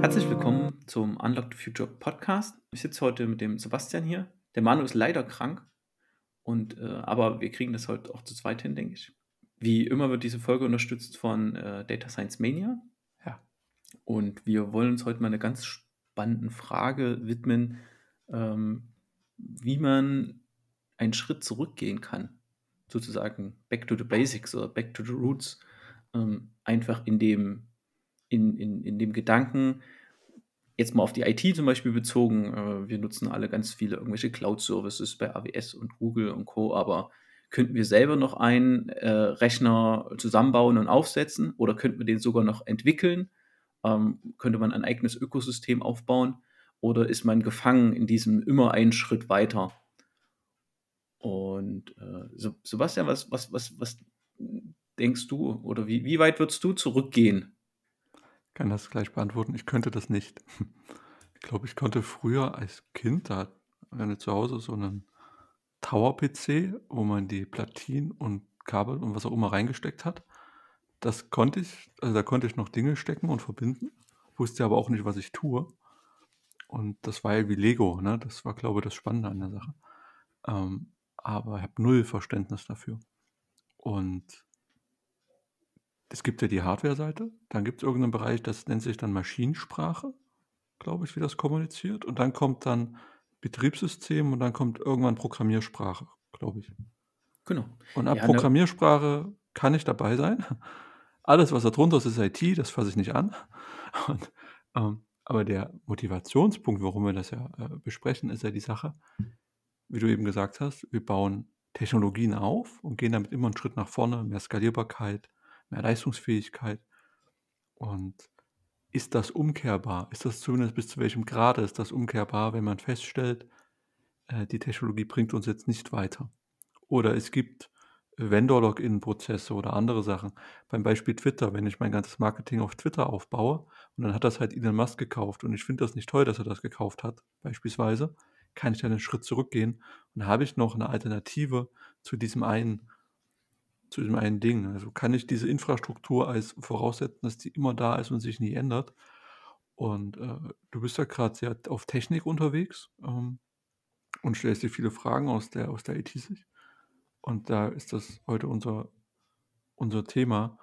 Herzlich willkommen zum Unlock the Future Podcast. Ich sitze heute mit dem Sebastian hier. Der Manu ist leider krank, und, äh, aber wir kriegen das heute auch zu zweit hin, denke ich. Wie immer wird diese Folge unterstützt von äh, Data Science Mania. Ja. Und wir wollen uns heute mal eine ganz spannende Frage widmen, ähm, wie man einen Schritt zurückgehen kann. Sozusagen back to the basics oder back to the roots. Ähm, einfach in dem, in, in, in dem Gedanken, jetzt mal auf die IT zum Beispiel bezogen, äh, wir nutzen alle ganz viele irgendwelche Cloud-Services bei AWS und Google und Co., aber könnten wir selber noch einen äh, Rechner zusammenbauen und aufsetzen oder könnten wir den sogar noch entwickeln? Ähm, könnte man ein eigenes Ökosystem aufbauen oder ist man gefangen in diesem immer einen Schritt weiter? Und äh, Sebastian, was, was, was, was denkst du oder wie, wie weit würdest du zurückgehen kann das gleich beantworten. Ich könnte das nicht. Ich glaube, ich konnte früher als Kind, da hatte zu Hause so einen Tower-PC, wo man die Platinen und Kabel und was auch immer reingesteckt hat. Das konnte ich, also da konnte ich noch Dinge stecken und verbinden, wusste aber auch nicht, was ich tue. Und das war ja wie Lego, ne? Das war, glaube ich, das Spannende an der Sache. Ähm, aber ich habe null Verständnis dafür. Und es gibt ja die Hardware-Seite, dann gibt es irgendeinen Bereich, das nennt sich dann Maschinensprache, glaube ich, wie das kommuniziert. Und dann kommt dann Betriebssystem und dann kommt irgendwann Programmiersprache, glaube ich. Genau. Und ab ja, ne Programmiersprache kann ich dabei sein. Alles, was da drunter ist, ist IT, das fasse ich nicht an. Und, ähm, aber der Motivationspunkt, warum wir das ja äh, besprechen, ist ja die Sache, wie du eben gesagt hast, wir bauen Technologien auf und gehen damit immer einen Schritt nach vorne, mehr Skalierbarkeit, mehr Leistungsfähigkeit. Und ist das umkehrbar? Ist das zumindest bis zu welchem Grade ist das umkehrbar, wenn man feststellt, äh, die Technologie bringt uns jetzt nicht weiter? Oder es gibt Vendor-Login-Prozesse oder andere Sachen. Beim Beispiel Twitter, wenn ich mein ganzes Marketing auf Twitter aufbaue und dann hat das halt Elon Musk gekauft und ich finde das nicht toll, dass er das gekauft hat, beispielsweise, kann ich dann einen Schritt zurückgehen und habe ich noch eine Alternative zu diesem einen zu diesem einen Ding. Also kann ich diese Infrastruktur als voraussetzen, dass die immer da ist und sich nie ändert. Und äh, du bist ja gerade sehr auf Technik unterwegs ähm, und stellst dir viele Fragen aus der, aus der IT-Sicht. Und da ist das heute unser, unser Thema.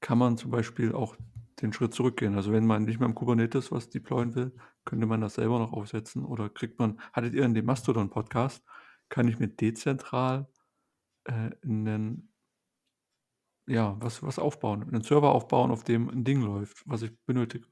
Kann man zum Beispiel auch den Schritt zurückgehen? Also wenn man nicht mehr im Kubernetes was deployen will, könnte man das selber noch aufsetzen oder kriegt man, hattet ihr in dem Mastodon-Podcast, kann ich mir dezentral äh, einen ja, was, was aufbauen, einen Server aufbauen, auf dem ein Ding läuft, was ich benötige.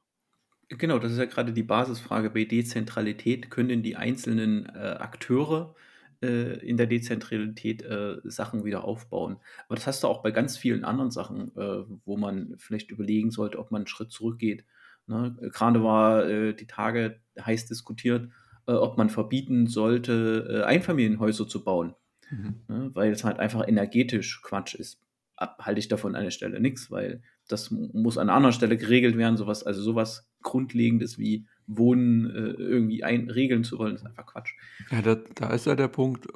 Genau, das ist ja gerade die Basisfrage bei Dezentralität. Können die einzelnen äh, Akteure äh, in der Dezentralität äh, Sachen wieder aufbauen? Aber das hast du auch bei ganz vielen anderen Sachen, äh, wo man vielleicht überlegen sollte, ob man einen Schritt zurückgeht. Ne? Gerade war äh, die Tage heiß diskutiert, äh, ob man verbieten sollte, Einfamilienhäuser zu bauen. Mhm. Ne? Weil es halt einfach energetisch Quatsch ist halte ich davon an der Stelle nichts, weil das muss an einer anderen Stelle geregelt werden. Sowas, also sowas Grundlegendes wie Wohnen äh, irgendwie ein, regeln zu wollen, ist einfach Quatsch. Ja, da, da ist ja der Punkt,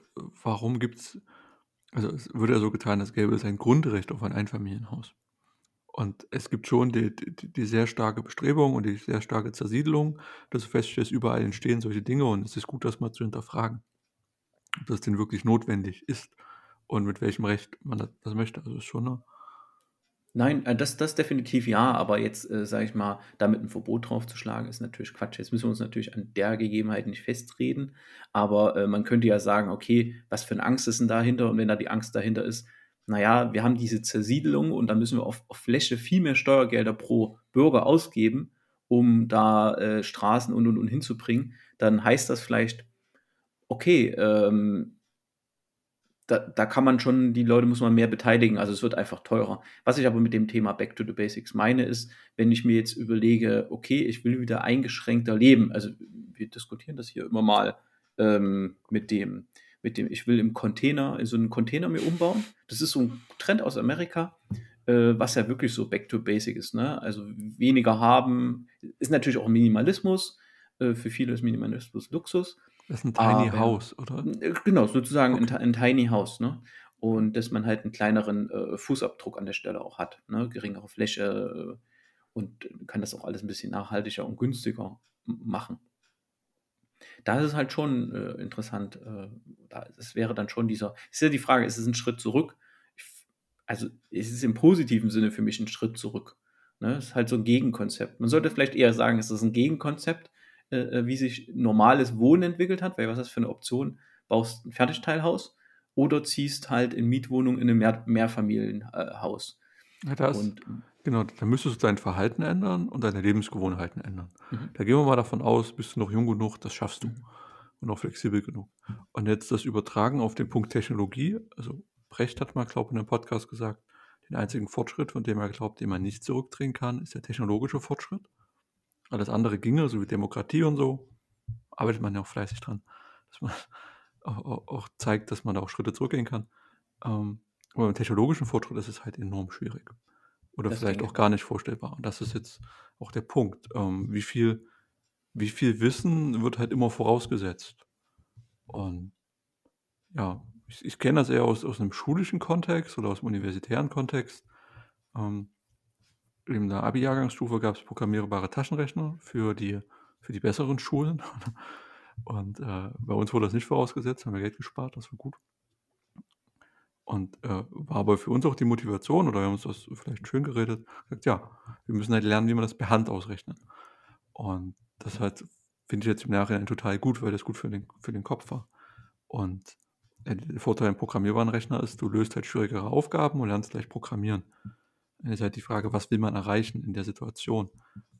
warum gibt es, also es wird ja so getan, als gäbe es ein Grundrecht auf ein Einfamilienhaus. Und es gibt schon die, die, die, sehr starke Bestrebung und die sehr starke Zersiedelung, dass du feststellst, überall entstehen solche Dinge und es ist gut, das mal zu hinterfragen, ob das denn wirklich notwendig ist und mit welchem Recht man das, das möchte. Also ist schon eine Nein, äh, das, das definitiv ja, aber jetzt, äh, sage ich mal, damit ein Verbot draufzuschlagen, ist natürlich Quatsch. Jetzt müssen wir uns natürlich an der Gegebenheit nicht festreden, aber äh, man könnte ja sagen, okay, was für eine Angst ist denn dahinter? Und wenn da die Angst dahinter ist, naja, wir haben diese Zersiedelung und dann müssen wir auf, auf Fläche viel mehr Steuergelder pro Bürger ausgeben, um da äh, Straßen und und und hinzubringen, dann heißt das vielleicht, okay, ähm, da, da kann man schon, die Leute muss man mehr beteiligen, also es wird einfach teurer. Was ich aber mit dem Thema Back to the Basics meine, ist, wenn ich mir jetzt überlege, okay, ich will wieder eingeschränkter leben, also wir diskutieren das hier immer mal ähm, mit dem, mit dem, ich will im Container, in so einen Container mir umbauen. Das ist so ein Trend aus Amerika, äh, was ja wirklich so Back to Basic ist, ne? Also weniger haben, ist natürlich auch Minimalismus, äh, für viele ist Minimalismus Luxus, das ist ein Tiny Aber, House, oder? Äh, genau, sozusagen okay. ein, ein, Tiny House. Ne? und dass man halt einen kleineren äh, Fußabdruck an der Stelle auch hat, ne? geringere Fläche äh, und kann das auch alles ein bisschen nachhaltiger und günstiger machen. Da ist es halt schon äh, interessant. Äh, es wäre dann schon dieser, ist ja die Frage, ist es ein Schritt zurück? Ich, also es ist im positiven Sinne für mich ein Schritt zurück. Ne? Es ist halt so ein Gegenkonzept. Man sollte vielleicht eher sagen, es ist ein Gegenkonzept, äh, äh, wie sich normales Wohnen entwickelt hat, weil was ist das für eine Option? Baust ein Fertigteilhaus oder ziehst halt in Mietwohnung in ein Mehr Mehrfamilienhaus. Ja, das, und, genau, da müsstest du dein Verhalten ändern und deine Lebensgewohnheiten ändern. Mhm. Da gehen wir mal davon aus, bist du noch jung genug, das schaffst du. Mhm. Und auch flexibel genug. Und jetzt das Übertragen auf den Punkt Technologie. Also Brecht hat mal, glaube ich, in einem Podcast gesagt, den einzigen Fortschritt, von dem er glaubt, den man nicht zurückdrehen kann, ist der technologische Fortschritt. Alles andere ginge, so wie Demokratie und so, arbeitet man ja auch fleißig dran, dass man auch, auch zeigt, dass man da auch Schritte zurückgehen kann. Ähm, aber beim technologischen Fortschritt ist es halt enorm schwierig. Oder das vielleicht auch gar nicht vorstellbar. Und das ist jetzt auch der Punkt. Ähm, wie, viel, wie viel Wissen wird halt immer vorausgesetzt? Und ja, ich, ich kenne das eher aus, aus einem schulischen Kontext oder aus einem universitären Kontext. Ähm, in der Abi-Jahrgangsstufe gab es programmierbare Taschenrechner für die, für die besseren Schulen. Und äh, bei uns wurde das nicht vorausgesetzt, haben wir Geld gespart, das war gut. Und äh, war aber für uns auch die Motivation, oder wir haben uns das vielleicht schön geredet, gesagt, ja, wir müssen halt lernen, wie man das per Hand ausrechnet. Und das halt, finde ich jetzt im Nachhinein total gut, weil das gut für den, für den Kopf war. Und der Vorteil im programmierbaren Rechner ist, du löst halt schwierigere Aufgaben und lernst gleich programmieren. Ist halt die Frage, was will man erreichen in der Situation?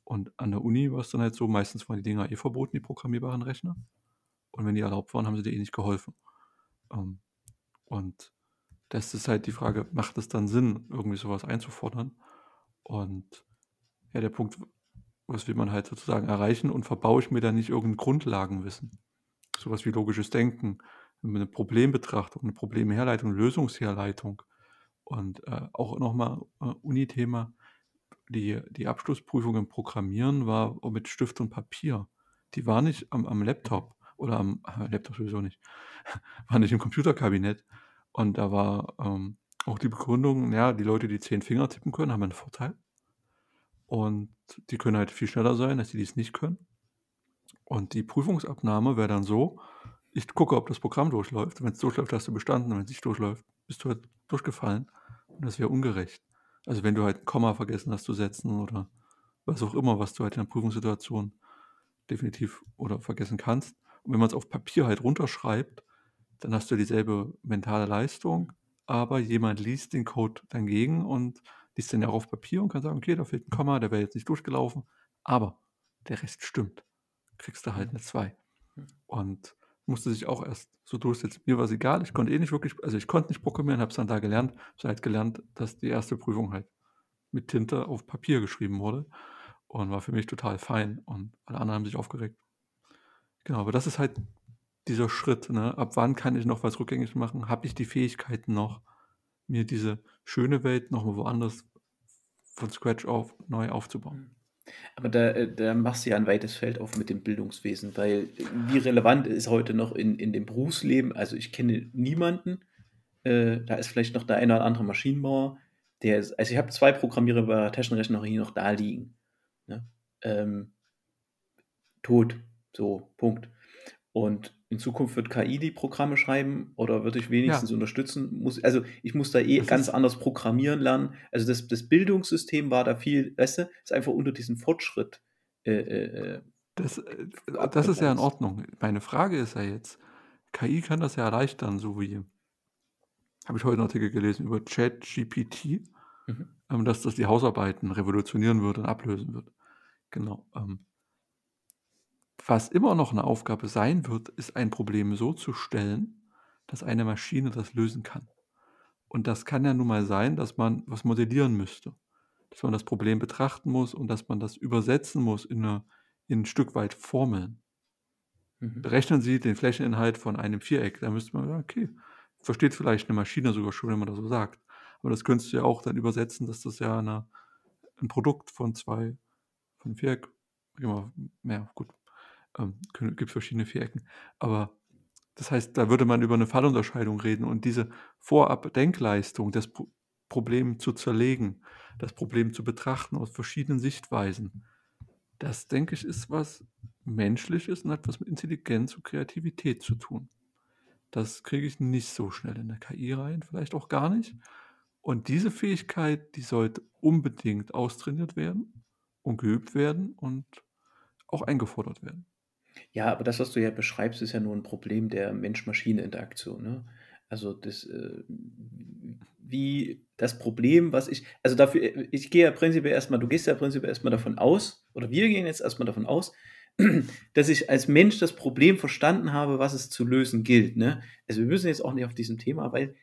Und an der Uni war es dann halt so, meistens waren die Dinger eh verboten, die programmierbaren Rechner. Und wenn die erlaubt waren, haben sie dir eh nicht geholfen. Ähm, und das ist halt die Frage, macht es dann Sinn, irgendwie sowas einzufordern? Und ja, der Punkt, was will man halt sozusagen erreichen und verbaue ich mir da nicht irgendein Grundlagenwissen? Sowas wie logisches Denken, eine Problembetrachtung, eine Problemherleitung, Lösungsherleitung. Und äh, auch nochmal äh, Uni-Thema, die, die Abschlussprüfung im Programmieren war mit Stift und Papier. Die war nicht am, am Laptop oder am äh, Laptop sowieso nicht, war nicht im Computerkabinett. Und da war ähm, auch die Begründung, ja, die Leute, die zehn Finger tippen können, haben einen Vorteil. Und die können halt viel schneller sein, als die, die es nicht können. Und die Prüfungsabnahme wäre dann so, ich gucke, ob das Programm durchläuft. Wenn es durchläuft, hast du bestanden. Wenn es nicht durchläuft, bist du halt durchgefallen. Und das wäre ungerecht. Also wenn du halt ein Komma vergessen hast zu setzen oder was auch immer, was du halt in der Prüfungssituation definitiv oder vergessen kannst. Und wenn man es auf Papier halt runterschreibt, dann hast du dieselbe mentale Leistung, aber jemand liest den Code dann gegen und liest den ja auch auf Papier und kann sagen, okay, da fehlt ein Komma, der wäre jetzt nicht durchgelaufen, aber der Rest stimmt. Kriegst du halt eine 2. Und musste sich auch erst so durchsetzen. Mir war es egal, ich konnte eh nicht wirklich, also ich konnte nicht programmieren, habe es dann da gelernt, habe halt gelernt, dass die erste Prüfung halt mit Tinte auf Papier geschrieben wurde und war für mich total fein und alle anderen haben sich aufgeregt. Genau, aber das ist halt dieser Schritt, ne? ab wann kann ich noch was rückgängig machen? Habe ich die Fähigkeiten noch, mir diese schöne Welt nochmal woanders von Scratch auf neu aufzubauen? Aber da, äh, da machst du ja ein weites Feld auf mit dem Bildungswesen, weil wie relevant ist heute noch in, in dem Berufsleben? Also ich kenne niemanden, äh, da ist vielleicht noch der eine oder andere Maschinenbauer, der ist, also ich habe zwei Programmierer bei Taschenrechner hier noch da liegen. Ne? Ähm, tot. So, Punkt. Und in Zukunft wird KI die Programme schreiben oder würde ich wenigstens ja. unterstützen. Muss, also ich muss da eh das ganz anders programmieren lernen. Also das, das Bildungssystem war da viel, weißt du, ist einfach unter diesem Fortschritt. Äh, äh, äh das, äh, das ist ja in Ordnung. Meine Frage ist ja jetzt, KI kann das ja erleichtern, so wie, habe ich heute einen Artikel gelesen über ChatGPT, mhm. ähm, dass das die Hausarbeiten revolutionieren wird und ablösen wird. Genau. Ähm, was immer noch eine Aufgabe sein wird, ist ein Problem so zu stellen, dass eine Maschine das lösen kann. Und das kann ja nun mal sein, dass man was modellieren müsste. Dass man das Problem betrachten muss und dass man das übersetzen muss in, eine, in ein Stück weit Formeln. Mhm. Berechnen Sie den Flächeninhalt von einem Viereck. Da müsste man sagen, okay, versteht vielleicht eine Maschine sogar schon, wenn man das so sagt. Aber das könntest du ja auch dann übersetzen, dass das ja eine, ein Produkt von zwei, von Viereck, ja, gut, ähm, gibt verschiedene Vierecken. Aber Das heißt, da würde man über eine Fallunterscheidung reden und diese Vorab-Denkleistung, das Pro Problem zu zerlegen, das Problem zu betrachten aus verschiedenen Sichtweisen, das, denke ich, ist was Menschliches und hat was mit Intelligenz und Kreativität zu tun. Das kriege ich nicht so schnell in der KI rein, vielleicht auch gar nicht. Und diese Fähigkeit, die sollte unbedingt austrainiert werden und geübt werden und auch eingefordert werden. Ja, aber das, was du ja beschreibst, ist ja nur ein Problem der Mensch-Maschine-Interaktion, ne? Also, das, äh, wie das Problem, was ich also dafür ich gehe ja prinzipiell erstmal, du gehst ja prinzipiell erstmal davon aus oder wir gehen jetzt erstmal davon aus, dass ich als Mensch das Problem verstanden habe, was es zu lösen gilt, ne? Also, wir müssen jetzt auch nicht auf diesem Thema, weil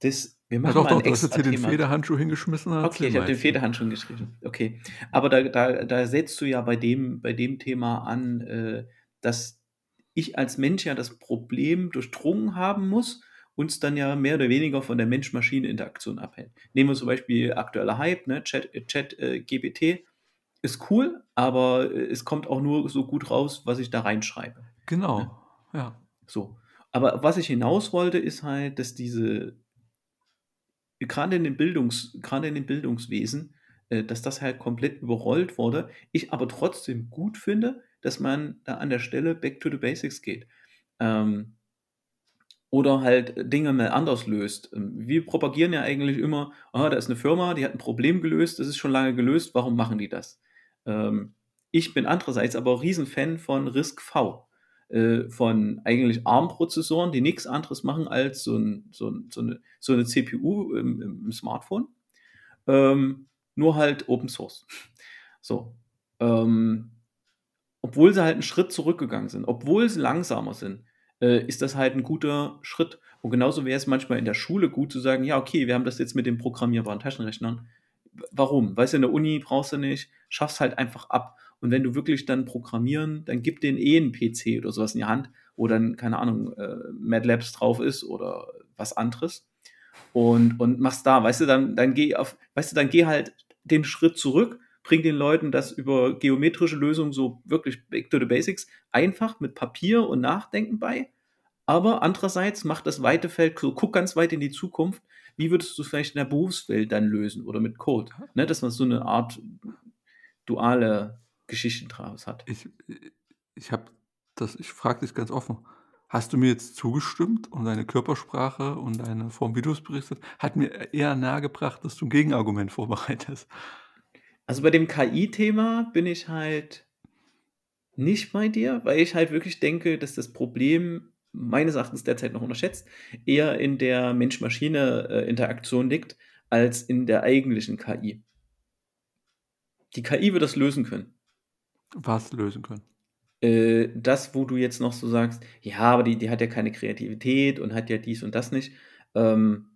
das wir Ja machen doch, mal doch, ein du hast jetzt hier den. Federhandschuh hingeschmissen, Okay, ich habe den. Federhandschuh geschrieben. Okay. Aber da da da setzt du ja bei dem bei dem Thema an, äh, dass ich als Mensch ja das Problem durchdrungen haben muss, uns dann ja mehr oder weniger von der Mensch-Maschine-Interaktion abhält. Nehmen wir zum Beispiel aktueller Hype, ne? Chat, äh, Chat äh, GPT ist cool, aber äh, es kommt auch nur so gut raus, was ich da reinschreibe. Ne? Genau, ja. So. Aber was ich hinaus wollte, ist halt, dass diese gerade in dem Bildungs gerade in dem Bildungswesen, äh, dass das halt komplett überrollt wurde. Ich aber trotzdem gut finde, dass man da an der Stelle back to the basics geht. Ähm, oder halt Dinge mal anders löst. Ähm, wir propagieren ja eigentlich immer, ah, da ist eine Firma, die hat ein Problem gelöst, das ist schon lange gelöst, warum machen die das? Ähm, ich bin andererseits aber Riesenfan von RISC-V, äh, von eigentlich ARM-Prozessoren, die nichts anderes machen als so, ein, so, ein, so, eine, so eine CPU im, im Smartphone, ähm, nur halt Open Source. So. Ähm, obwohl sie halt einen Schritt zurückgegangen sind, obwohl sie langsamer sind, äh, ist das halt ein guter Schritt. Und genauso wäre es manchmal in der Schule gut zu sagen, ja, okay, wir haben das jetzt mit den programmierbaren Taschenrechnern. Warum? Weißt du, in der Uni brauchst du nicht, schaffst halt einfach ab. Und wenn du wirklich dann programmieren, dann gib denen eh einen PC oder sowas in die Hand, wo dann, keine Ahnung, äh, Mad Labs drauf ist oder was anderes. Und, und machst da, weißt du, dann, dann geh auf, weißt du, dann geh halt den Schritt zurück, bring den Leuten das über geometrische Lösungen so wirklich back to the basics einfach mit Papier und Nachdenken bei. Aber andererseits macht das weite Feld, so guck ganz weit in die Zukunft. Wie würdest du es vielleicht in der Berufswelt dann lösen oder mit Code? Ne, dass man so eine Art duale Geschichten draus hat. Ich, ich habe das, ich frage dich ganz offen. Hast du mir jetzt zugestimmt und deine Körpersprache und deine Form, wie du es berichtet, hat mir eher nahegebracht, dass du ein Gegenargument vorbereitest. Also bei dem KI-Thema bin ich halt nicht bei dir, weil ich halt wirklich denke, dass das Problem meines Erachtens derzeit noch unterschätzt, eher in der Mensch-Maschine-Interaktion liegt, als in der eigentlichen KI. Die KI wird das lösen können. Was lösen können. Äh, das, wo du jetzt noch so sagst, ja, aber die, die hat ja keine Kreativität und hat ja dies und das nicht. Ähm,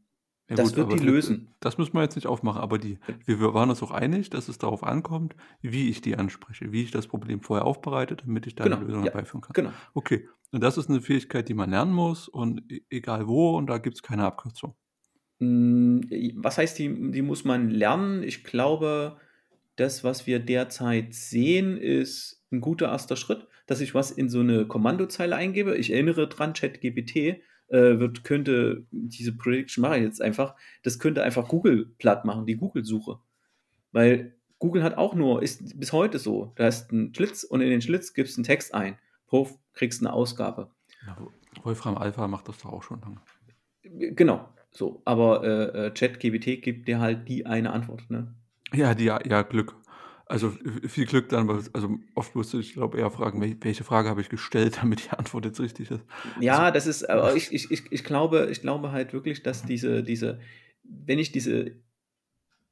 Ja das gut, wird die lösen. Das müssen wir jetzt nicht aufmachen, aber die, wir, wir waren uns auch einig, dass es darauf ankommt, wie ich die anspreche, wie ich das Problem vorher aufbereite, damit ich da Genau, eine Lösung ja, herbeiführen kann. Genau. Okay, und das ist eine Fähigkeit, die man lernen muss und e- egal wo und da gibt es keine Abkürzung. Mm, Was heißt, die, die muss man lernen? Ich glaube, das, was wir derzeit sehen, ist ein guter erster Schritt, dass ich was in so eine Kommandozeile eingebe. Ich erinnere dran, ChatGPT äh, wird, könnte, diese Prediction mache ich jetzt einfach, das könnte einfach Google platt machen, die Google-Suche. Weil Google hat auch nur, ist bis heute so, da ist ein Schlitz und in den Schlitz gibst du einen Text ein. Puff, kriegst eine Ausgabe. Ja, Wolfram Alpha macht das doch auch schon lange. Genau, so. Aber äh, äh, ChatGPT gibt dir halt die eine Antwort, ne? Ja, die, ja, Glück. Also viel Glück dann, weil also oft musst du dich, glaube eher fragen, wel- welche Frage habe ich gestellt, damit die Antwort jetzt richtig ist. Ja, das ist, aber ich, ich, ich, ich glaube, ich glaube halt wirklich, dass diese, diese, wenn ich diese,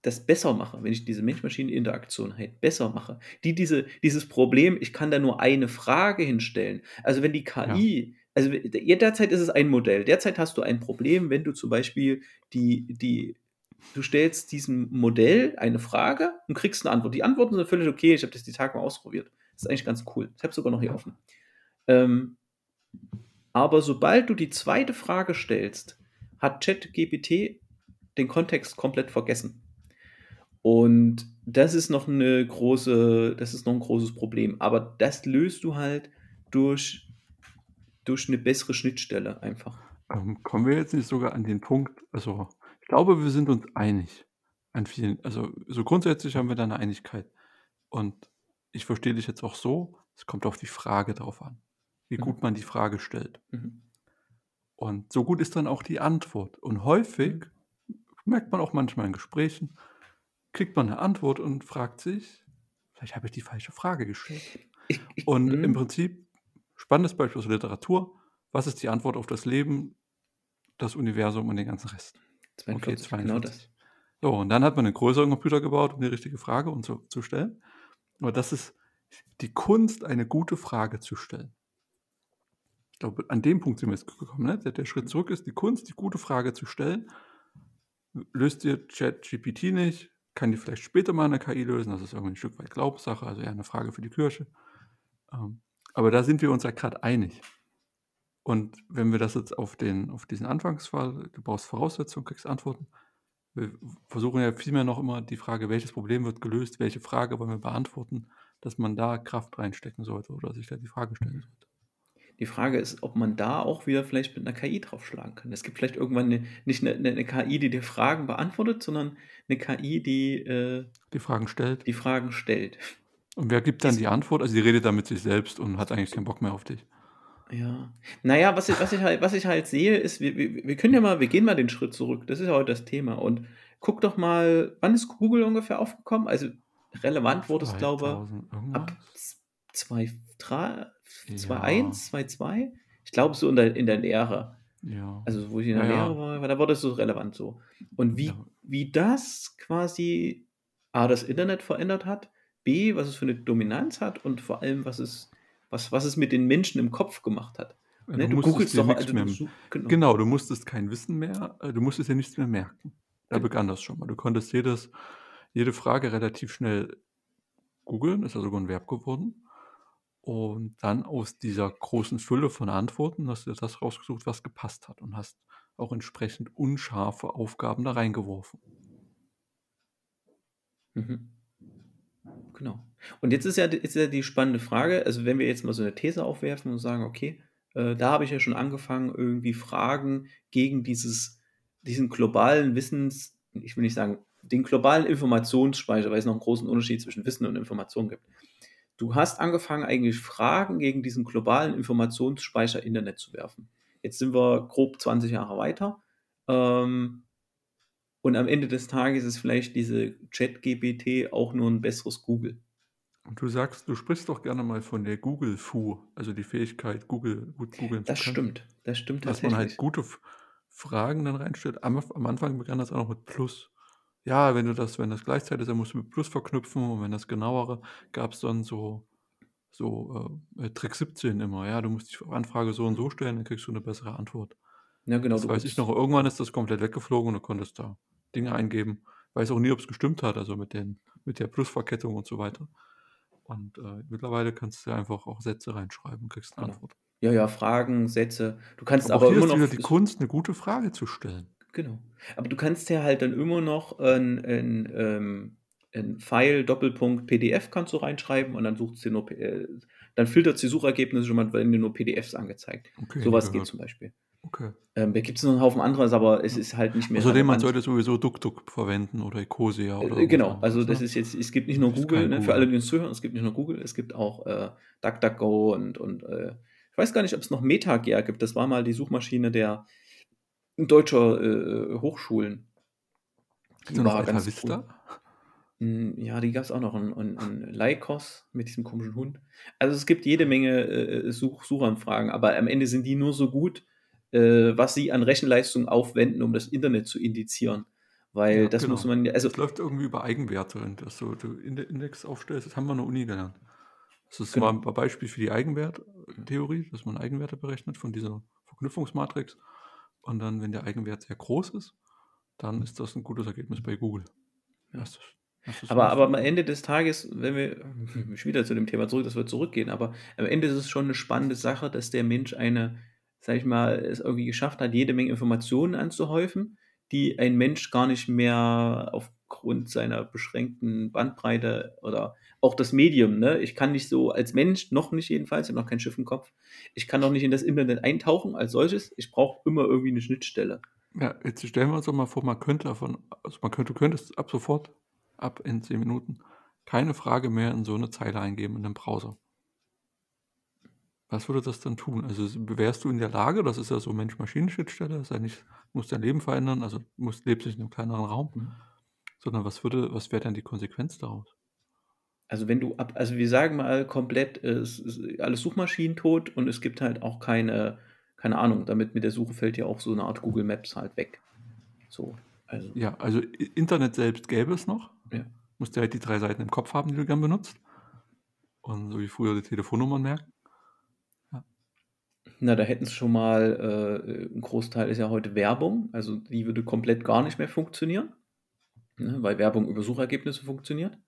das besser mache, wenn ich diese Mensch-Maschinen-Interaktion halt besser mache, die diese, dieses Problem, ich kann da nur eine Frage hinstellen. Also wenn die KI, also ja, derzeit ist es ein Modell, derzeit hast du ein Problem, wenn du zum Beispiel die, die, du stellst diesem Modell eine Frage und kriegst eine Antwort. Die Antworten sind völlig okay, ich habe das die Tage mal ausprobiert. Das ist eigentlich ganz cool. Ich habe sogar noch hier offen. Ähm, aber sobald du die zweite Frage stellst, hat ChatGPT den Kontext komplett vergessen. Und das ist noch eine große, das ist noch ein großes Problem. Aber das löst du halt durch durch eine bessere Schnittstelle einfach. Ähm, kommen wir jetzt nicht sogar an den Punkt also, ich glaube, wir sind uns einig an vielen also, so grundsätzlich haben wir da 'ne Einigkeit. Und ich verstehe dich jetzt auch so, es kommt auf die Frage drauf an, wie Mhm. gut man die Frage stellt. Mhm. Und so gut ist dann auch die Antwort. Und häufig Mhm. merkt man auch manchmal in Gesprächen, kriegt man 'ne Antwort und fragt sich: „Vielleicht habe ich die falsche Frage gestellt.“ Ich ich Und im mhm. Prinzip spannendes Beispiel aus Literatur: Was ist die Antwort auf das Leben, das Universum und den ganzen Rest? Okay, 42, genau das. 42. So, und dann hat man 'nen größeren Computer gebaut, um die richtige Frage und so zu stellen. Aber das ist die Kunst, eine gute Frage zu stellen. Ich glaube, an dem Punkt sind wir jetzt gekommen, ne? Der der Schritt zurück ist die Kunst, die gute Frage zu stellen. Löst dir ChatGPT nicht, kann die vielleicht später mal 'ne KI lösen, das ist irgendwie 'n Stück weit Glaubenssache, also eher 'ne Frage für die Kirche. Ähm, aber da sind wir uns ja grad einig. Und wenn wir das jetzt auf den auf diesen Anfangsfall du brauchst Voraussetzungen, kriegst Antworten. Wir versuchen ja vielmehr noch immer die Frage: „Welches Problem wird gelöst? Welche Frage wollen wir beantworten?“ Dass man da Kraft reinstecken sollte oder sich da die Frage stellen Mhm. sollte. Die Frage ist, ob man da auch wieder vielleicht mit 'ner KI draufschlagen kann. Es gibt vielleicht irgendwann 'ne nicht 'ne 'ne 'ne KI, die dir Fragen beantwortet, sondern 'ne KI, die, äh Die Fragen stellt. die Fragen stellt. Und wer gibt dann die Antwort? Also, die redet dann mit sich selbst und hat eigentlich keinen Bock mehr auf dich. Ja. Na ja, was ich was ich halt was ich halt sehe, ist, wir wir wir können ja mal wir gehen mal den Schritt zurück. Das ist ja heute das Thema. Und guck doch mal, wann ist Google ungefähr aufgekommen? Also, relevant wurde es, glaube 2000 ab irgendwas? z zwei drei zwei Ja. eins, 2,2? Ich glaube, so in der in der Lehre. Ja. Also, wo ich in Ja, der Lehre ja. war, da wurde es so relevant so. Und wie Ja. wie das quasi A, das Internet verändert hat, B, was es für 'ne Dominanz hat und vor allem, was es was was es mit den Menschen im Kopf gemacht hat. Ja, Ne, du du musstest googelst doch also, mehr du genau. genau, du musstest kein Wissen mehr äh, du musstest dir nichts mehr merken. Da Genau. begann das schon mal. Du konntest jedes jede Frage relativ schnell googeln, ist ja sogar 'n Verb geworden. Und dann aus dieser großen Fülle von Antworten hast du das rausgesucht, was gepasst hat und hast auch entsprechend unscharfe Aufgaben da reingeworfen. Mhm. Genau. Und jetzt ist ja ist ja die spannende Frage, also, wenn wir jetzt mal so 'ne These aufwerfen und sagen: „Okay, äh, da habe ich ja schon angefangen, irgendwie Fragen gegen dieses diesen globalen Wissens“ ich will nicht sagen, den globalen Informationsspeicher, weil es noch 'n großen Unterschied zwischen Wissen und Information gibt. Du hast angefangen, eigentlich Fragen gegen diesen globalen Informationsspeicher Internet zu werfen. Jetzt sind wir grob 20 Jahre weiter. Ähm und am Ende des Tages ist vielleicht diese ChatGPT auch nur 'n besseres Google. Und du sagst du sprichst doch gerne mal von der Google-Fu, also, die Fähigkeit, Google gut googeln zu Das können. stimmt. Das stimmt Dass man halt tatsächlich. gute Fragen dann reinstellt. Am am Anfang begann das auch noch mit Plus. Ja, wenn du das wenn das gleichzeitig ist, dann musst du mit Plus verknüpfen und wenn das genauere gab's dann so so, äh, äh, Trick 17 immer. Ja, du musst die Anfrage so und so stellen, dann kriegst du 'ne bessere Antwort. Ja, genau, Das weiß ich noch. Irgendwann ist das komplett weggeflogen und du konntest da Dinge eingeben. Weiß auch nie, ob's gestimmt hat, also, mit den mit der Plusverkettung und so weiter. Und, äh, mittlerweile kannst du ja einfach auch Sätze reinschreiben und kriegst 'ne Genau. Antwort. Ja, ja, Fragen, Sätze. Du kannst Aber auch aber hier immer ist noch die Kunst, 'ne gute Frage zu stellen. Genau. Aber du kannst ja halt dann immer noch 'n 'n, ähm 'n File Doppelpunkt PDF kannst du reinschreiben und dann sucht's dir nur äh, dann filtert's die Suchergebnisse schon mal werden dir nur PDFs angezeigt. Okay, So nie was geht zum Beispiel. Okay. Ähm, da gibt's noch 'n Haufen anderes, aber es ist halt nicht mehr Außerdem, man relevant. sollte sowieso DuckDuck verwenden oder Ecosia oder Äh, genau. Also, anderes, das ne? ist jetzt es gibt nicht nur Google, ne, für alle, Google. die uns zuhören, es gibt nicht nur Google, es gibt auch, äh, DuckDuckGo und und, äh ich weiß gar nicht, ob's noch MetaGer gibt. Das war mal die Suchmaschine der deutscher, äh, Hochschulen. Da Die noch war ganz cool. Hm, ja, die gab's auch noch und und und Lycos mit diesem komischen Hund. Also, es gibt jede Menge, äh, äh, Such Suchanfragen, aber am Ende sind die nur so gut, äh, was sie an Rechenleistung aufwenden, um das Internet zu indizieren. Weil Ja, das muss genau. man ja also Das läuft irgendwie über Eigenwerte und dass so du Inde Index aufstellst, das haben wir an der Uni gelernt. Das ist mal Genau. Be Beispiel für die. Eigenwerttheorie, dass man Eigenwerte berechnet von dieser Verknüpfungsmatrix. Und dann, wenn der Eigenwert sehr groß ist, dann ist das 'n gutes Ergebnis bei Google. Ja. Hast du's Aber aber am? Ende des Tages, wenn wir schon wieder zu dem Thema zurück, dass wir zurückgehen, aber am Ende ist es schon 'ne spannende Sache, dass der Mensch eine sage ich mal, es irgendwie geschafft hat, jede Menge Informationen anzuhäufen, die ein Mensch gar nicht mehr auf aufgrund seiner beschränkten Bandbreite oder auch das Medium. Ne? Ich kann nicht so als Mensch, noch nicht jedenfalls, ich habe noch kein Schiff im Kopf, ich kann noch nicht in das Internet eintauchen als solches. Ich brauche immer irgendwie eine Schnittstelle. Ja, jetzt stellen wir uns doch mal vor, man könnte davon, also man könnte, du könntest ab sofort, ab in zehn Minuten, keine Frage mehr in so eine Zeile eingeben in einem Browser. Was würde das dann tun? Also wärst du in der Lage, das ist ja so Mensch-Maschinen-Schnittstelle, ist ja nicht, muss dein Leben verändern, also musst, lebst nicht in einem kleineren Raum, Mhm. sondern was würde, was wäre dann die Konsequenz daraus? Also wenn du ab, also wir sagen mal komplett, äh, es ist alles Suchmaschinen tot und es gibt halt auch keine, keine Ahnung, damit mit der Suche fällt ja auch so eine Art Google Maps halt weg. So, also Ja, also Internet selbst gäbe es noch. Ja. Musst du halt die drei Seiten im Kopf haben, die du gern benutzt. Und so wie früher die Telefonnummern merken. Na, da hätten es schon mal, äh, ein Großteil ist ja heute Werbung, also die würde komplett gar nicht mehr funktionieren, ne, weil Werbung über Suchergebnisse funktioniert.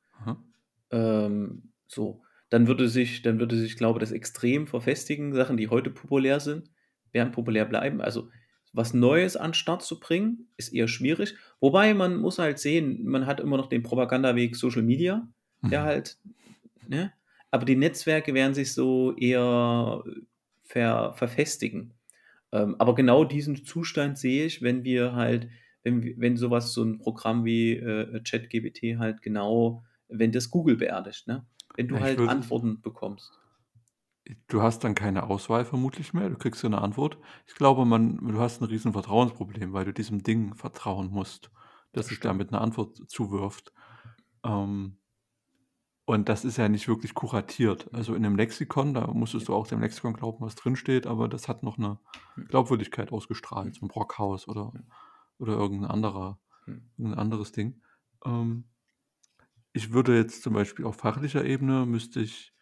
Ähm, so, dann würde sich, dann würde sich, glaube ich, das extrem verfestigen. Sachen, die heute populär sind, werden populär bleiben. Also was Neues an den Start zu bringen, ist eher schwierig. Wobei man muss halt sehen, man hat immer noch den Propagandaweg Social Media, der Mhm. halt, ne? Aber die Netzwerke werden sich so eher ver, verfestigen. Ähm, aber genau diesen Zustand sehe ich, wenn wir halt, wenn, wenn sowas, so ein Programm wie äh, ChatGPT halt genau, wenn das Google beerdigt, ne? Wenn du ich halt Antworten bekommst. Du hast dann keine Auswahl vermutlich mehr, du kriegst so eine Antwort. Ich glaube, man, du hast ein riesen Vertrauensproblem, weil du diesem Ding vertrauen musst, dass Das sich damit eine Antwort zuwirft. Ähm, und das ist ja nicht wirklich kuratiert. Also in einem Lexikon, da musstest du auch dem Lexikon glauben, was drinsteht, aber das hat noch eine Hm. Glaubwürdigkeit ausgestrahlt, so ein Brockhaus oder, Hm. oder irgendein anderer, Hm. irgendein anderes Ding. Ähm, ich würde jetzt zum Beispiel auf fachlicher Ebene müsste ich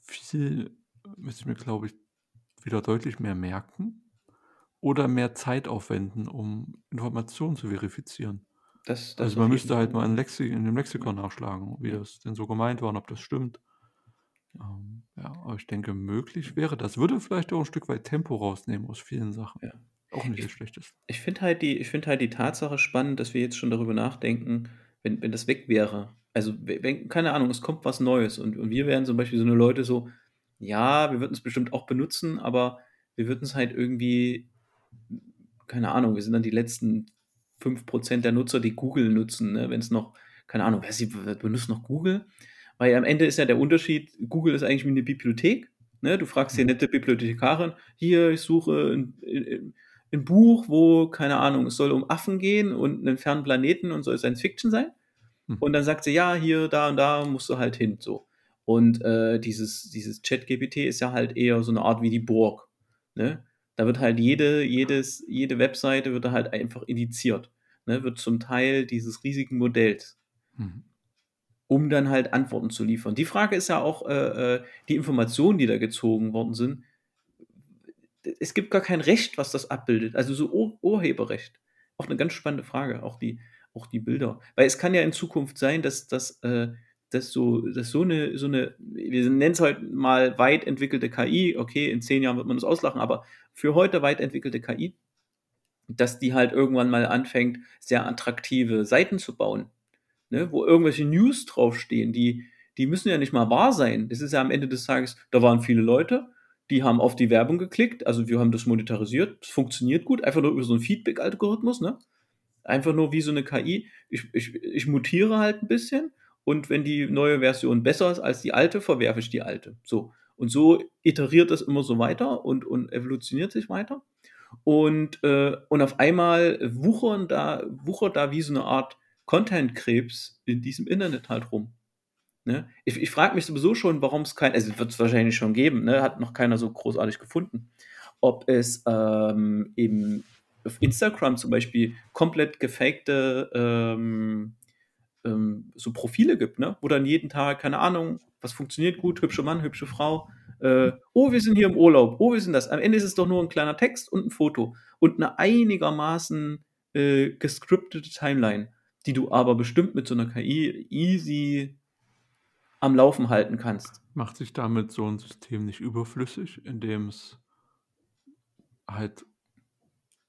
viel, müsste ich mir, glaube ich, wieder deutlich mehr merken oder mehr Zeit aufwenden, um Informationen zu verifizieren. Das, das Also man müsste halt mal in, Lexi in dem Lexikon nachschlagen, wie Ja. das denn so gemeint war und ob das stimmt. Ähm, ja, aber ich denke, möglich wäre das. Würde vielleicht auch ein Stück weit Tempo rausnehmen aus vielen Sachen. Ja. Auch nicht das Ich- Schlechteste. Ich finde halt die, ich finde halt die Tatsache spannend, dass wir jetzt schon darüber nachdenken, wenn, wenn das weg wäre. Also, wenn, keine Ahnung, es kommt was Neues und, und wir wären zum Beispiel so eine Leute so, ja, wir würden es bestimmt auch benutzen, aber wir würden es halt irgendwie, keine Ahnung, wir sind dann die letzten 5% der Nutzer, die Google nutzen, ne? wenn es noch, keine Ahnung, wer sie benutzt noch Google? Weil am Ende ist ja der Unterschied, Google ist eigentlich wie eine Bibliothek. Ne? Du fragst die nette Bibliothekarin, hier, ich suche ein, ein, Buch, wo, keine Ahnung, es soll um Affen gehen und einen fernen Planeten und soll Science Fiction sein. Hm. Und dann sagt sie, ja, hier, da und da musst du halt hin. So. Und äh, dieses, dieses Chat-GPT ist ja halt eher so eine Art wie die Burg. Ne? Da wird halt jede, jedes, jede Webseite wird da halt einfach indiziert. Ne? Wird zum Teil dieses riesigen Modells Mhm. um dann halt Antworten zu liefern. Die Frage ist ja auch, äh, äh, die Informationen, die da gezogen worden sind, es gibt gar kein Recht, was das abbildet. Also so Ur Urheberrecht. Auch eine ganz spannende Frage, auch die, auch die Bilder. Weil es kann ja in Zukunft sein, dass, dass, äh, dass, so, dass so eine, so eine, wir nennen es heute mal weit entwickelte KI, okay, in zehn Jahren wird man das auslachen, aber für heute weit entwickelte KI, dass die halt irgendwann mal anfängt, sehr attraktive Seiten zu bauen ne, wo irgendwelche News draufstehen, die, die müssen ja nicht mal wahr sein. Das ist ja am Ende des Tages, da waren viele Leute, die haben auf die Werbung geklickt, also wir haben das monetarisiert, es funktioniert gut, einfach nur über so einen Feedback-Algorithmus, ne? Einfach nur wie so eine KI. Ich, ich, ich mutiere halt ein bisschen und wenn die neue Version besser ist als die alte, verwerfe ich die alte. So. Und so iteriert das immer so weiter und, und evolutioniert sich weiter. Und, äh, und auf einmal wuchern da, wuchert da wie so eine Art Content-Krebs in diesem Internet halt rum. Ne? Ich, ich frage mich sowieso schon, warum es kein, also wird es wahrscheinlich schon geben, ne? hat noch keiner so großartig gefunden, ob es ähm, eben auf Instagram zum Beispiel komplett gefakte ähm, ähm, so Profile gibt, ne? wo dann jeden Tag, keine Ahnung, was funktioniert gut, hübscher Mann, hübsche Frau, äh, oh, wir sind hier im Urlaub, oh, wir sind das. Am Ende ist es doch nur ein kleiner Text und ein Foto und eine einigermaßen äh, gescriptete Timeline die du aber bestimmt mit so einer KI easy am Laufen halten kannst. Macht sich damit so ein System nicht überflüssig, indem es halt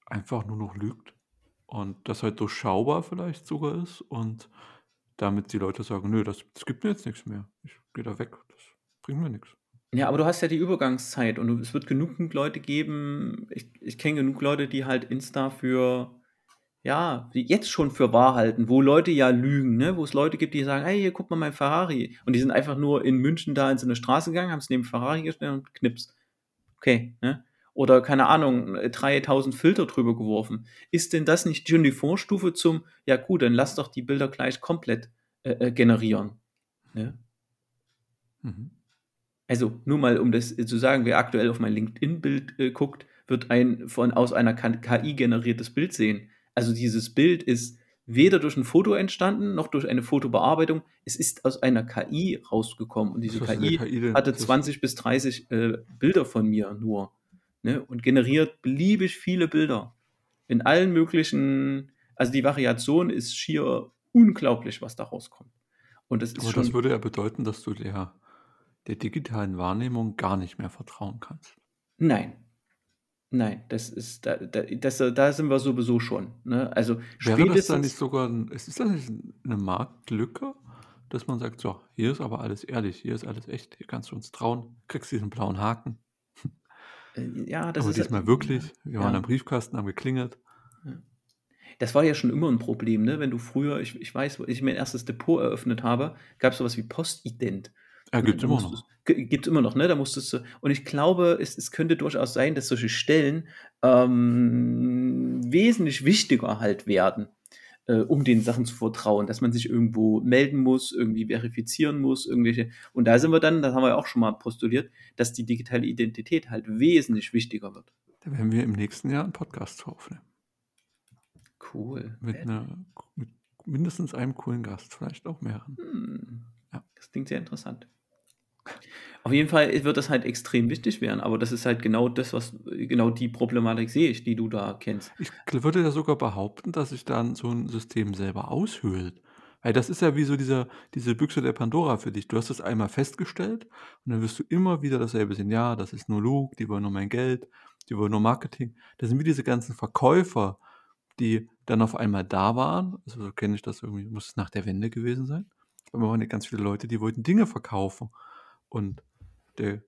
einfach nur noch lügt und das halt durchschaubar vielleicht sogar ist und damit die Leute sagen: „Nö, das das gibt mir jetzt nichts mehr. Ich gehe da weg. Das bringt mir nichts. Ja, aber du hast ja die Übergangszeit und es wird genügend Leute geben ich ich kenne genug Leute, die halt Insta für ja, die jetzt schon für wahr halten, wo Leute ja lügen, ne? Wo es Leute gibt, die sagen: „Hey, hier, guck mal mein Ferrari.“ Und die sind einfach nur in München da in so 'ne Straße gegangen, haben's neben Ferrari gestellt und Knips. Okay, ne? Oder keine Ahnung, 3.000 Filter drüber geworfen. Ist denn das nicht schon die Vorstufe zum: „Ja gut, dann lass doch die Bilder gleich komplett, äh, äh, generieren“, ne? Mhm. Also, nur mal, um das, äh, zu sagen, wer aktuell auf mein LinkedIn-Bild, äh, guckt, wird ein von aus einer KI generiertes Bild sehen. Also, dieses Bild ist weder durch 'n Foto entstanden, noch durch eine Fotobearbeitung. Es ist aus einer KI rausgekommen und diese KI KI hatte Das 20 bis 30, äh, Bilder von mir nur, ne, und generiert beliebig viele Bilder in allen möglichen also, die Variation ist schier unglaublich, was da rauskommt. Und das ist Aber das würde ja bedeuten, dass du der der digitalen Wahrnehmung gar nicht mehr vertrauen kannst. Nein. Nein, das ist da da das da sind wir sowieso schon, ne? Also, Wäre das dann nicht sogar 'n ist das nicht 'ne Marktlücke, dass man sagt: „So, hier ist aber alles ehrlich, hier ist alles echt, hier kannst du uns trauen, kriegst diesen blauen Haken.“ Äh, ja, das Aber ist halt diesmal wirklich, wir waren ja. am Briefkasten, haben geklingelt. Das war ja schon immer 'n Problem, ne? Wenn du früher ich ich weiß, wo ich mein 1. Depot eröffnet habe, gab's so was wie Postident. Ja, gibt's da immer noch. g gibt's immer noch, ne? Da musstest du und ich glaube, es es könnte durchaus sein, dass solche Stellen, ähm, wesentlich wichtiger halt werden, äh, um den Sachen zu vertrauen, dass man sich irgendwo melden muss, irgendwie verifizieren muss, irgendwelche und da sind wir dann das haben wir ja auch schon mal postuliert, dass die digitale Identität halt wesentlich wichtiger wird. Da werden wir im nächsten Jahr 'n Podcast zu aufnehmen. Cool. Mit 'ner mit mindestens einem coolen Gast, vielleicht auch mehreren. Hm. Ja. Das klingt sehr interessant. Auf jeden Fall, wird das halt extrem wichtig werden, aber das ist halt genau das, was genau die Problematik sehe ich, die du da kennst. Ich würde ja sogar behaupten, dass sich dann so 'n System selber aushöhlt. Weil das ist ja wie so dieser diese Büchse der Pandora für dich. Du hast das einmal festgestellt und dann wirst du immer wieder dasselbe sehen: „Ja, das ist nur Lug, die wollen nur mein Geld, die wollen nur Marketing.“ Das sind wie diese ganzen Verkäufer, die dann auf einmal da waren. Also, so kenne ich das irgendwie muss es nach der Wende gewesen sein. Da waren ja ganz viele Leute, die wollten Dinge verkaufen. Und der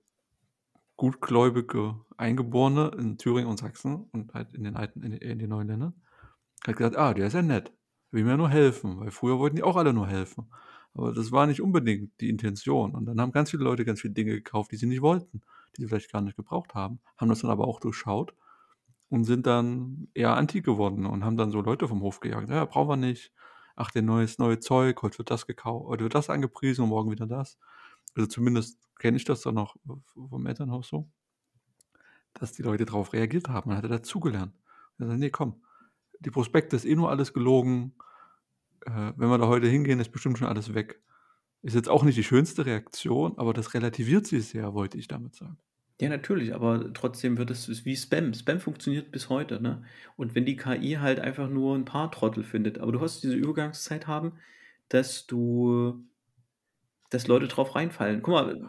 gutgläubige Eingeborene in Thüringen und Sachsen und halt in den alten in in den neuen Ländern hat gesagt: „Ah, der ist ja nett, will mir nur helfen.“ Weil früher wollten die auch alle nur helfen. Aber das war nicht unbedingt die Intention. Und dann haben ganz viele Leute ganz viele Dinge gekauft, die sie nicht wollten, die sie vielleicht gar nicht gebraucht haben, haben das dann aber auch durchschaut und sind dann eher Anti geworden und haben dann so Leute vom Hof gejagt: „Ja, brauchen wir nicht. Ach, der neues neue Zeug, heute wird das gekau heute wird das angepriesen und morgen wieder das.“ Also, zumindest kenne ich das dann noch vom Elternhaus so dass die Leute drauf reagiert haben. Man hat dazugelernt. Und gesagt: „Ne, komm, die Prospekte ist eh nur alles gelogen. Äh, wenn wir da heute hingehen, ist bestimmt schon alles weg.“ Ist jetzt auch nicht die schönste Reaktion, aber das relativiert sie sehr, wollte ich damit sagen. Ja, natürlich, aber trotzdem wird es wie Spam. Spam funktioniert bis heute, ne? Und wenn die KI halt einfach nur 'n paar Trottel findet aber du wirst diese Übergangszeit haben, dass du dass Leute drauf reinfallen. Guck mal,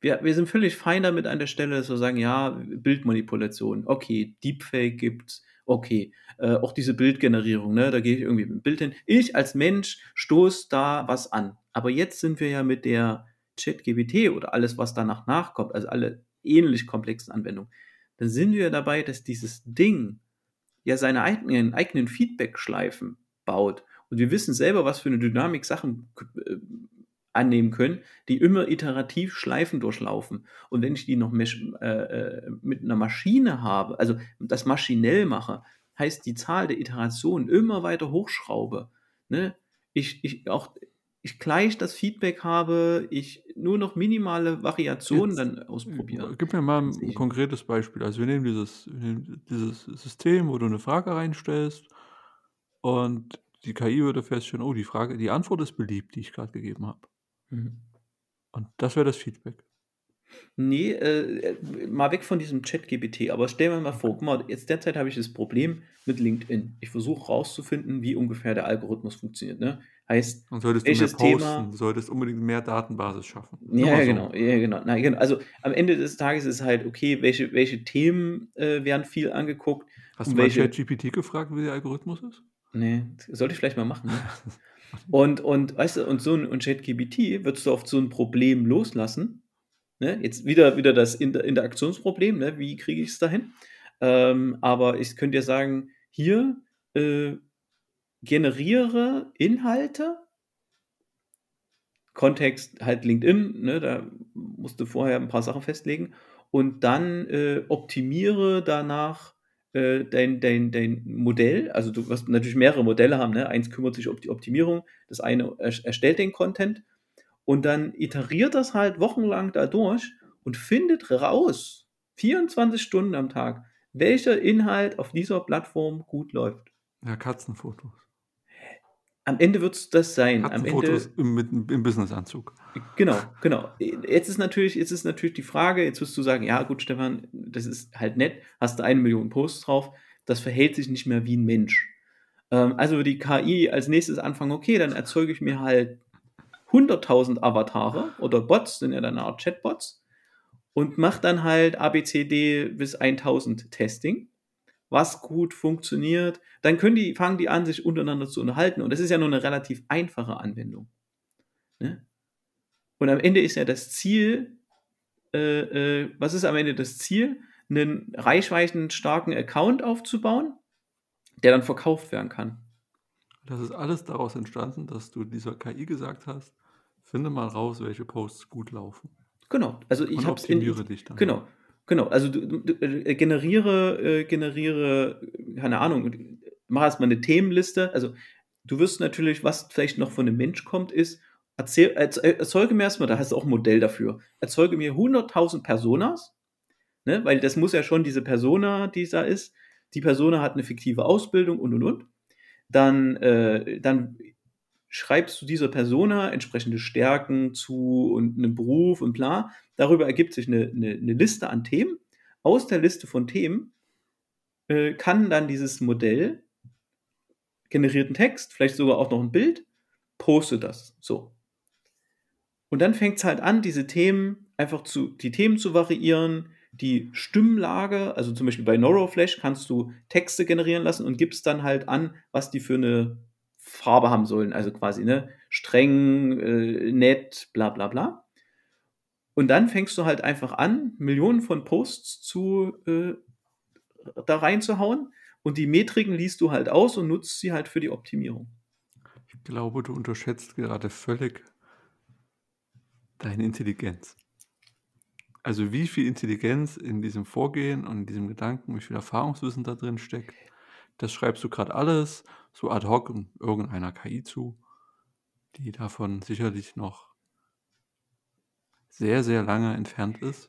wir wir sind völlig fein damit an der Stelle, dass wir sagen: „Ja, Bildmanipulation, okay, Deepfake gibt's, okay.“ Äh, auch diese Bildgenerierung, ne? Da gehe ich irgendwie mit 'm Bild hin. Ich als Mensch stoße da was an. Aber jetzt sind wir ja mit der ChatGPT oder alles, was danach nachkommt, also alle ähnlich komplexen Anwendungen dann sind wir dabei, dass dieses Ding ja seine eigenen eigenen Feedbackschleifen baut. Und wir wissen selber, was für 'ne Dynamik Sachen äh, annehmen können, die immer iterativ Schleifen durchlaufen. Und wenn ich die noch äh, äh, mit 'ner Maschine habe, also das maschinell mache, heißt die Zahl der Iterationen immer weiter hochschraube, ne? Ich ich auch ich gleich das Feedback habe, ich nur noch minimale Variationen Jetzt, dann ausprobiere. äh, gib mir mal Dann sehe 'n ich konkretes Beispiel. Also, wir nehmen dieses wir nehmen dieses System, wo du 'ne Frage reinstellst und die KI würde feststellen: „Oh, die Frage die Antwort ist beliebt, die ich grad gegeben habe.“ Mhm. Und das wäre das Feedback? Ne, äh, äh, mal weg von diesem ChatGPT, aber stellen wir mal vor, guck mal, jetzt derzeit habe ich das Problem mit LinkedIn. Ich versuche rauszufinden, wie ungefähr der Algorithmus funktioniert, ne? Heißt, Dann solltest du mehr welches posten, Thema du solltest unbedingt mehr Datenbasis schaffen. Ja, so. genau, ja, genau. Na, gen also, am Ende des Tages ist halt okay, welche welche Themen, äh, werden viel angeguckt Hast du mal welche... ChatGPT gefragt, wie der Algorithmus ist? Nee, sollte ich vielleicht mal machen. Ne? und, und, weißt du, und so ein und ChatGPT würdest du auf so ein Problem loslassen. Ne? Jetzt wieder, wieder das Inter Interaktionsproblem, ne? wie kriege ich es dahin? Ähm, aber ich könnte dir sagen, hier äh, generiere Inhalte, Kontext halt LinkedIn, ne, da musst du vorher ein paar Sachen festlegen und dann äh, optimiere danach äh, dein, dein, dein Modell. Also du wirst natürlich mehrere Modelle haben. Ne? Eins kümmert sich um die Optimierung, das eine erstellt den Content und dann iteriert das halt wochenlang dadurch und findet raus, 24 Stunden am Tag, welcher Inhalt auf dieser Plattform gut läuft. Ja, Katzenfotos. Am Ende wird es das sein. Am Ende, im, im, im Businessanzug. Genau, genau. Jetzt ist, natürlich, jetzt ist natürlich die Frage, jetzt wirst du sagen, ja gut, Stefan, das ist halt nett, hast du eine Million Posts drauf, das verhält sich nicht mehr wie ein Mensch. Ähm, also würde die KI als nächstes anfangen, okay, dann erzeuge ich mir halt 100.000 Avatare oder Bots, sind ja dann eine Art Chatbots, und mache dann halt ABCD bis 1000 Testing was gut funktioniert, dann können die, fangen die an, sich untereinander zu unterhalten. Und das ist ja nur eine relativ einfache Anwendung. Ne? Und am Ende ist ja das Ziel, äh, äh, was ist am Ende das Ziel? Einen reichweitenstarken Account aufzubauen, der dann verkauft werden kann. Das ist alles daraus entstanden, dass du dieser KI gesagt hast, finde mal raus, welche Posts gut laufen. Genau, also ich habe optimiere in, dich dann. Genau, Genau, also du, du, äh, generiere, äh, generiere, keine Ahnung, mach erstmal eine Themenliste. Also du wirst natürlich, was vielleicht noch von einem Mensch kommt, ist, erzähl, erzeuge mir erstmal, da hast du auch ein Modell dafür, erzeuge mir 100.000 Personas, ne, weil das muss ja schon diese Persona, die da ist, die Persona hat eine fiktive Ausbildung und und und. Dann, äh, dann schreibst du dieser Persona entsprechende Stärken zu und einen Beruf und bla. Darüber ergibt sich eine, eine, eine Liste an Themen. Aus der Liste von Themen äh, kann dann dieses Modell generierten Text, vielleicht sogar auch noch ein Bild, poste das. So. Und dann fängt es halt an, diese Themen einfach zu, die Themen zu variieren, die Stimmlage, also zum Beispiel bei Neuroflash kannst du Texte generieren lassen und gibst dann halt an, was die für eine Farbe haben sollen, also quasi, ne, streng, äh, nett, bla bla bla. Und dann fängst du halt einfach an, Millionen von Posts zu äh, da reinzuhauen und die Metriken liest du halt aus und nutzt sie halt für die Optimierung. Ich glaube, du unterschätzt gerade völlig deine Intelligenz. Also wie viel Intelligenz in diesem Vorgehen und in diesem Gedanken, wie viel Erfahrungswissen da drin steckt. Das schreibst du gerade alles so ad hoc irgendeiner KI zu, die davon sicherlich noch sehr, sehr lange entfernt ist.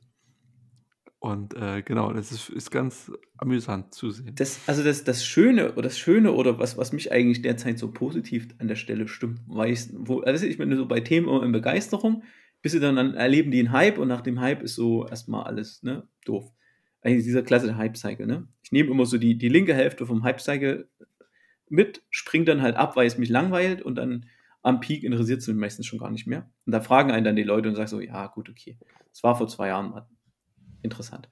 Und äh, genau, das ist, ist ganz amüsant zu sehen. Das, also das, das Schöne oder das Schöne oder was, was mich eigentlich derzeit so positiv an der Stelle stimmt, weiß, wo, also ich bin so bei Themen immer in Begeisterung, bis sie dann, dann erleben die einen Hype und nach dem Hype ist so erstmal alles ne, doof eigentlich dieser klassische Hype-Cycle. Ne? Ich nehme immer so die, die linke Hälfte vom Hype-Cycle mit, springe dann halt ab, weil es mich langweilt und dann am Peak interessiert es mich meistens schon gar nicht mehr. Und da fragen einen dann die Leute und sagen so, ja gut, okay, das war vor zwei Jahren mal interessant.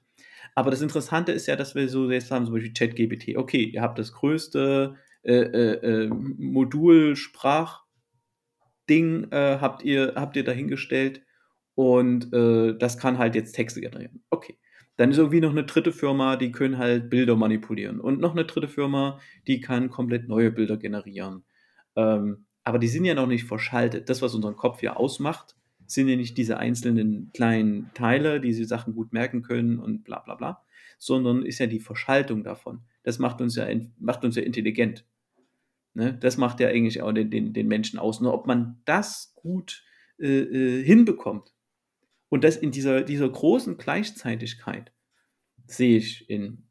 Aber das Interessante ist ja, dass wir so jetzt haben, zum Beispiel ChatGPT. Okay, ihr habt das größte äh, äh, äh Modul-Sprach-Ding äh, habt, ihr, habt ihr dahingestellt und äh, das kann halt jetzt Texte generieren. Okay. Dann ist irgendwie noch eine dritte Firma, die können halt Bilder manipulieren. Und noch eine dritte Firma, die kann komplett neue Bilder generieren. Ähm, aber die sind ja noch nicht verschaltet. Das, was unseren Kopf ja ausmacht, sind ja nicht diese einzelnen kleinen Teile, die sie Sachen gut merken können und bla bla bla, sondern ist ja die Verschaltung davon. Das macht uns ja, macht uns ja intelligent. Ne? Das macht ja eigentlich auch den, den, den Menschen aus. Nur ob man das gut äh, äh hinbekommt, und das in dieser, dieser großen Gleichzeitigkeit sehe ich in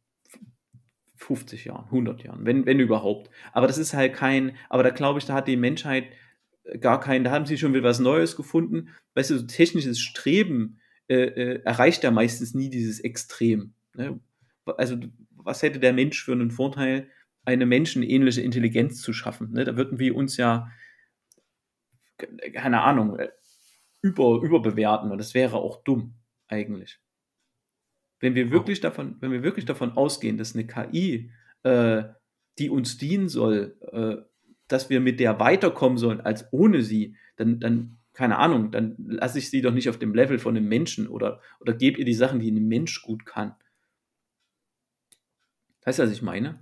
50 Jahren, 100 Jahren, wenn, wenn überhaupt. Aber das ist halt kein, aber da glaube ich, da hat die Menschheit gar kein, da haben sie schon wieder was Neues gefunden. Weißt du, so technisches Streben äh, äh, erreicht ja meistens nie dieses Extrem. Ne? Also, was hätte der Mensch für einen Vorteil, eine menschenähnliche Intelligenz zu schaffen? Ne? Da würden wir uns ja, keine Ahnung, über, überbewerten und das wäre auch dumm eigentlich. Wenn wir wirklich davon, wenn wir wirklich davon ausgehen, dass eine KI äh, die uns dienen soll, äh, dass wir mit der weiterkommen sollen als ohne sie, dann, dann keine Ahnung, dann lasse ich sie doch nicht auf dem Level von einem Menschen oder, oder gebe ihr die Sachen, die ein Mensch gut kann. Weißt du, was ich meine?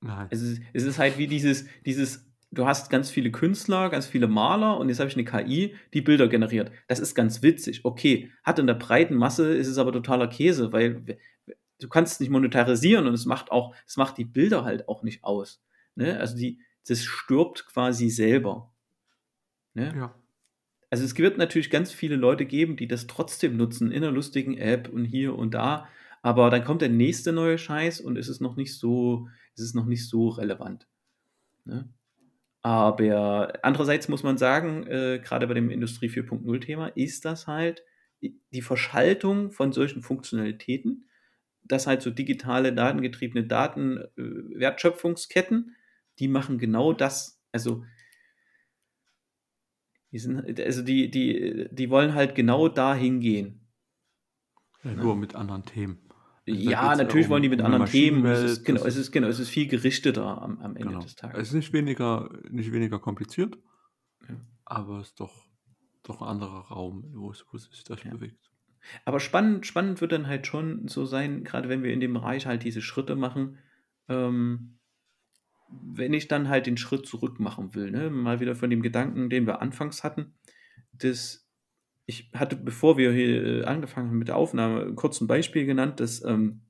Nein. Es ist, es ist halt wie dieses, dieses, du hast ganz viele Künstler, ganz viele Maler und jetzt habe ich eine KI, die Bilder generiert. Das ist ganz witzig. Okay, hat in der breiten Masse ist es aber totaler Käse, weil du kannst es nicht monetarisieren und es macht auch, es macht die Bilder halt auch nicht aus. Ne? Also die, das stirbt quasi selber. Ne? Ja. Also es wird natürlich ganz viele Leute geben, die das trotzdem nutzen in einer lustigen App und hier und da, aber dann kommt der nächste neue Scheiß und es ist noch nicht so, es ist noch nicht so relevant. Ne? Aber andererseits muss man sagen, äh, gerade bei dem Industrie 4.0 Thema ist das halt die Verschaltung von solchen Funktionalitäten, dass halt so digitale, datengetriebene Datenwertschöpfungsketten, äh, die machen genau das. Also die sind, also die, die, die wollen halt genau dahin gehen. Ja, nur mit anderen Themen. Ja, natürlich wollen die mit anderen Themen. Es ist, genau, es ist, genau, es ist viel gerichteter am, am Ende genau. des Tages. Es ist nicht weniger, nicht weniger kompliziert, ja. aber es ist doch, doch ein anderer Raum, wo es, wo sich das ja. bewegt. Aber spannend, spannend wird dann halt schon so sein, gerade wenn wir in dem Bereich halt diese Schritte machen, ähm, wenn ich dann halt den Schritt zurück machen will, ne? mal wieder von dem Gedanken, den wir anfangs hatten, dass ich hatte, bevor wir hier äh, angefangen haben mit der Aufnahme, kurz ein Beispiel genannt, dass ähm,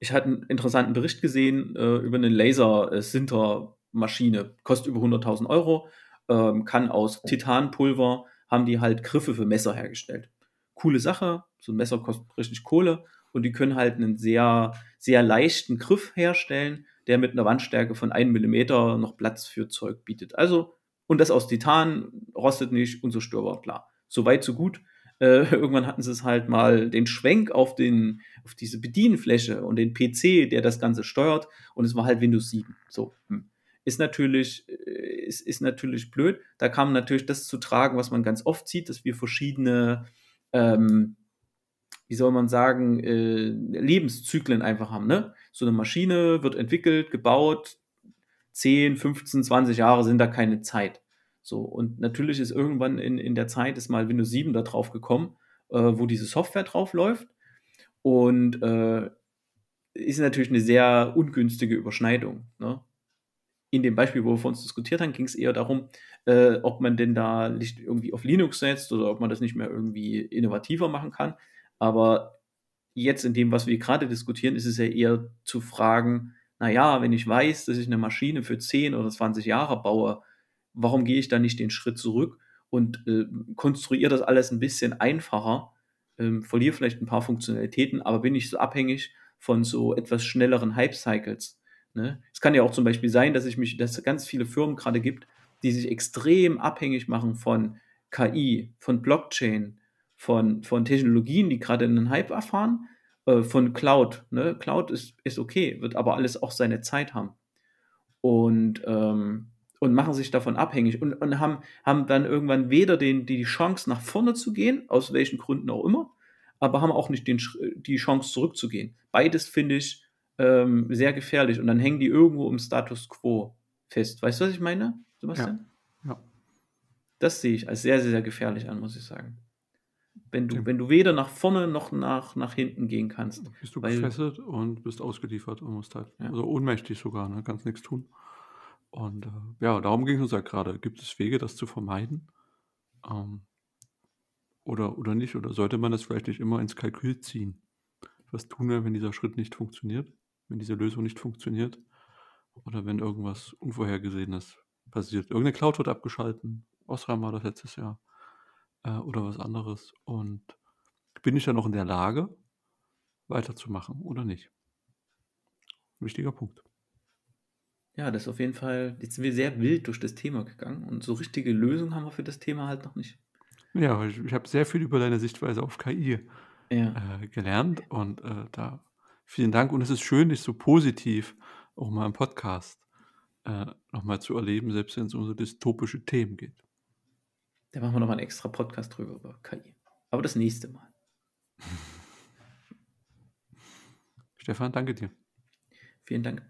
ich hatte einen interessanten Bericht gesehen äh, über eine Laser-Sinter-Maschine, kostet über 100.000 Euro, ähm, kann aus Titanpulver, haben die halt Griffe für Messer hergestellt. Coole Sache, so ein Messer kostet richtig Kohle und die können halt einen sehr, sehr leichten Griff herstellen, der mit einer Wandstärke von 1 mm noch Platz für Zeug bietet. Also, und das aus Titan, rostet nicht, unzerstörbar, klar. So weit, so gut. Äh, irgendwann hatten sie es halt mal den Schwenk auf, den, auf diese Bedienfläche und den PC, der das Ganze steuert, und es war halt Windows 7. So. Hm. Ist natürlich, äh, ist, ist natürlich blöd. Da kam natürlich das zu tragen, was man ganz oft sieht, dass wir verschiedene ähm, wie soll man sagen, äh, Lebenszyklen einfach haben. Ne? So eine Maschine wird entwickelt, gebaut, 10, 15, 20 Jahre sind da keine Zeit. So, und natürlich ist irgendwann in, in der Zeit ist mal Windows 7 da drauf gekommen, äh, wo diese Software drauf läuft. Und äh, ist natürlich eine sehr ungünstige Überschneidung. Ne? In dem Beispiel, wo wir vor uns diskutiert haben, ging es eher darum, äh, ob man denn da nicht irgendwie auf Linux setzt oder ob man das nicht mehr irgendwie innovativer machen kann. Aber jetzt in dem, was wir gerade diskutieren, ist es ja eher zu fragen, naja, wenn ich weiß, dass ich eine Maschine für 10 oder 20 Jahre baue, warum gehe ich da nicht den Schritt zurück und äh, konstruiere das alles ein bisschen einfacher, ähm, verliere vielleicht ein paar Funktionalitäten, aber bin ich so abhängig von so etwas schnelleren Hype-Cycles. Ne? Es kann ja auch zum Beispiel sein, dass ich mich, dass es ganz viele Firmen gerade gibt, die sich extrem abhängig machen von KI, von Blockchain, von, von Technologien, die gerade einen Hype erfahren, äh, von Cloud. Ne? Cloud ist, ist okay, wird aber alles auch seine Zeit haben. Und, ähm, und machen sich davon abhängig und, und haben, haben dann irgendwann weder den, die Chance, nach vorne zu gehen, aus welchen Gründen auch immer, aber haben auch nicht den, die Chance, zurückzugehen. Beides finde ich ähm, sehr gefährlich und dann hängen die irgendwo im Status quo fest. Weißt du, was ich meine, Sebastian? Ja. ja. Das sehe ich als sehr, sehr, sehr gefährlich an, muss ich sagen. Wenn du, ja. wenn du weder nach vorne noch nach, nach hinten gehen kannst. Bist du gefesselt und bist ausgeliefert und musst halt, ja. also ohnmächtig sogar, ne? kannst nichts tun. Und äh, ja, darum ging es uns ja gerade. Gibt es Wege, das zu vermeiden? Ähm, oder, oder nicht? Oder sollte man das vielleicht nicht immer ins Kalkül ziehen? Was tun wir, wenn dieser Schritt nicht funktioniert? Wenn diese Lösung nicht funktioniert? Oder wenn irgendwas Unvorhergesehenes passiert? Irgendeine Cloud wird abgeschalten. Osram war das letztes Jahr äh, oder was anderes. Und bin ich dann noch in der Lage, weiterzumachen oder nicht? Wichtiger Punkt. Ja, das ist auf jeden Fall, jetzt sind wir sehr wild durch das Thema gegangen und so richtige Lösungen haben wir für das Thema halt noch nicht. Ja, ich, ich habe sehr viel über deine Sichtweise auf KI ja. äh, gelernt und äh, da vielen Dank und es ist schön, dich so positiv auch mal im Podcast äh, nochmal zu erleben, selbst wenn es um so dystopische Themen geht. Da machen wir nochmal einen extra Podcast drüber über KI. Aber das nächste Mal. Stefan, danke dir. Vielen Dank.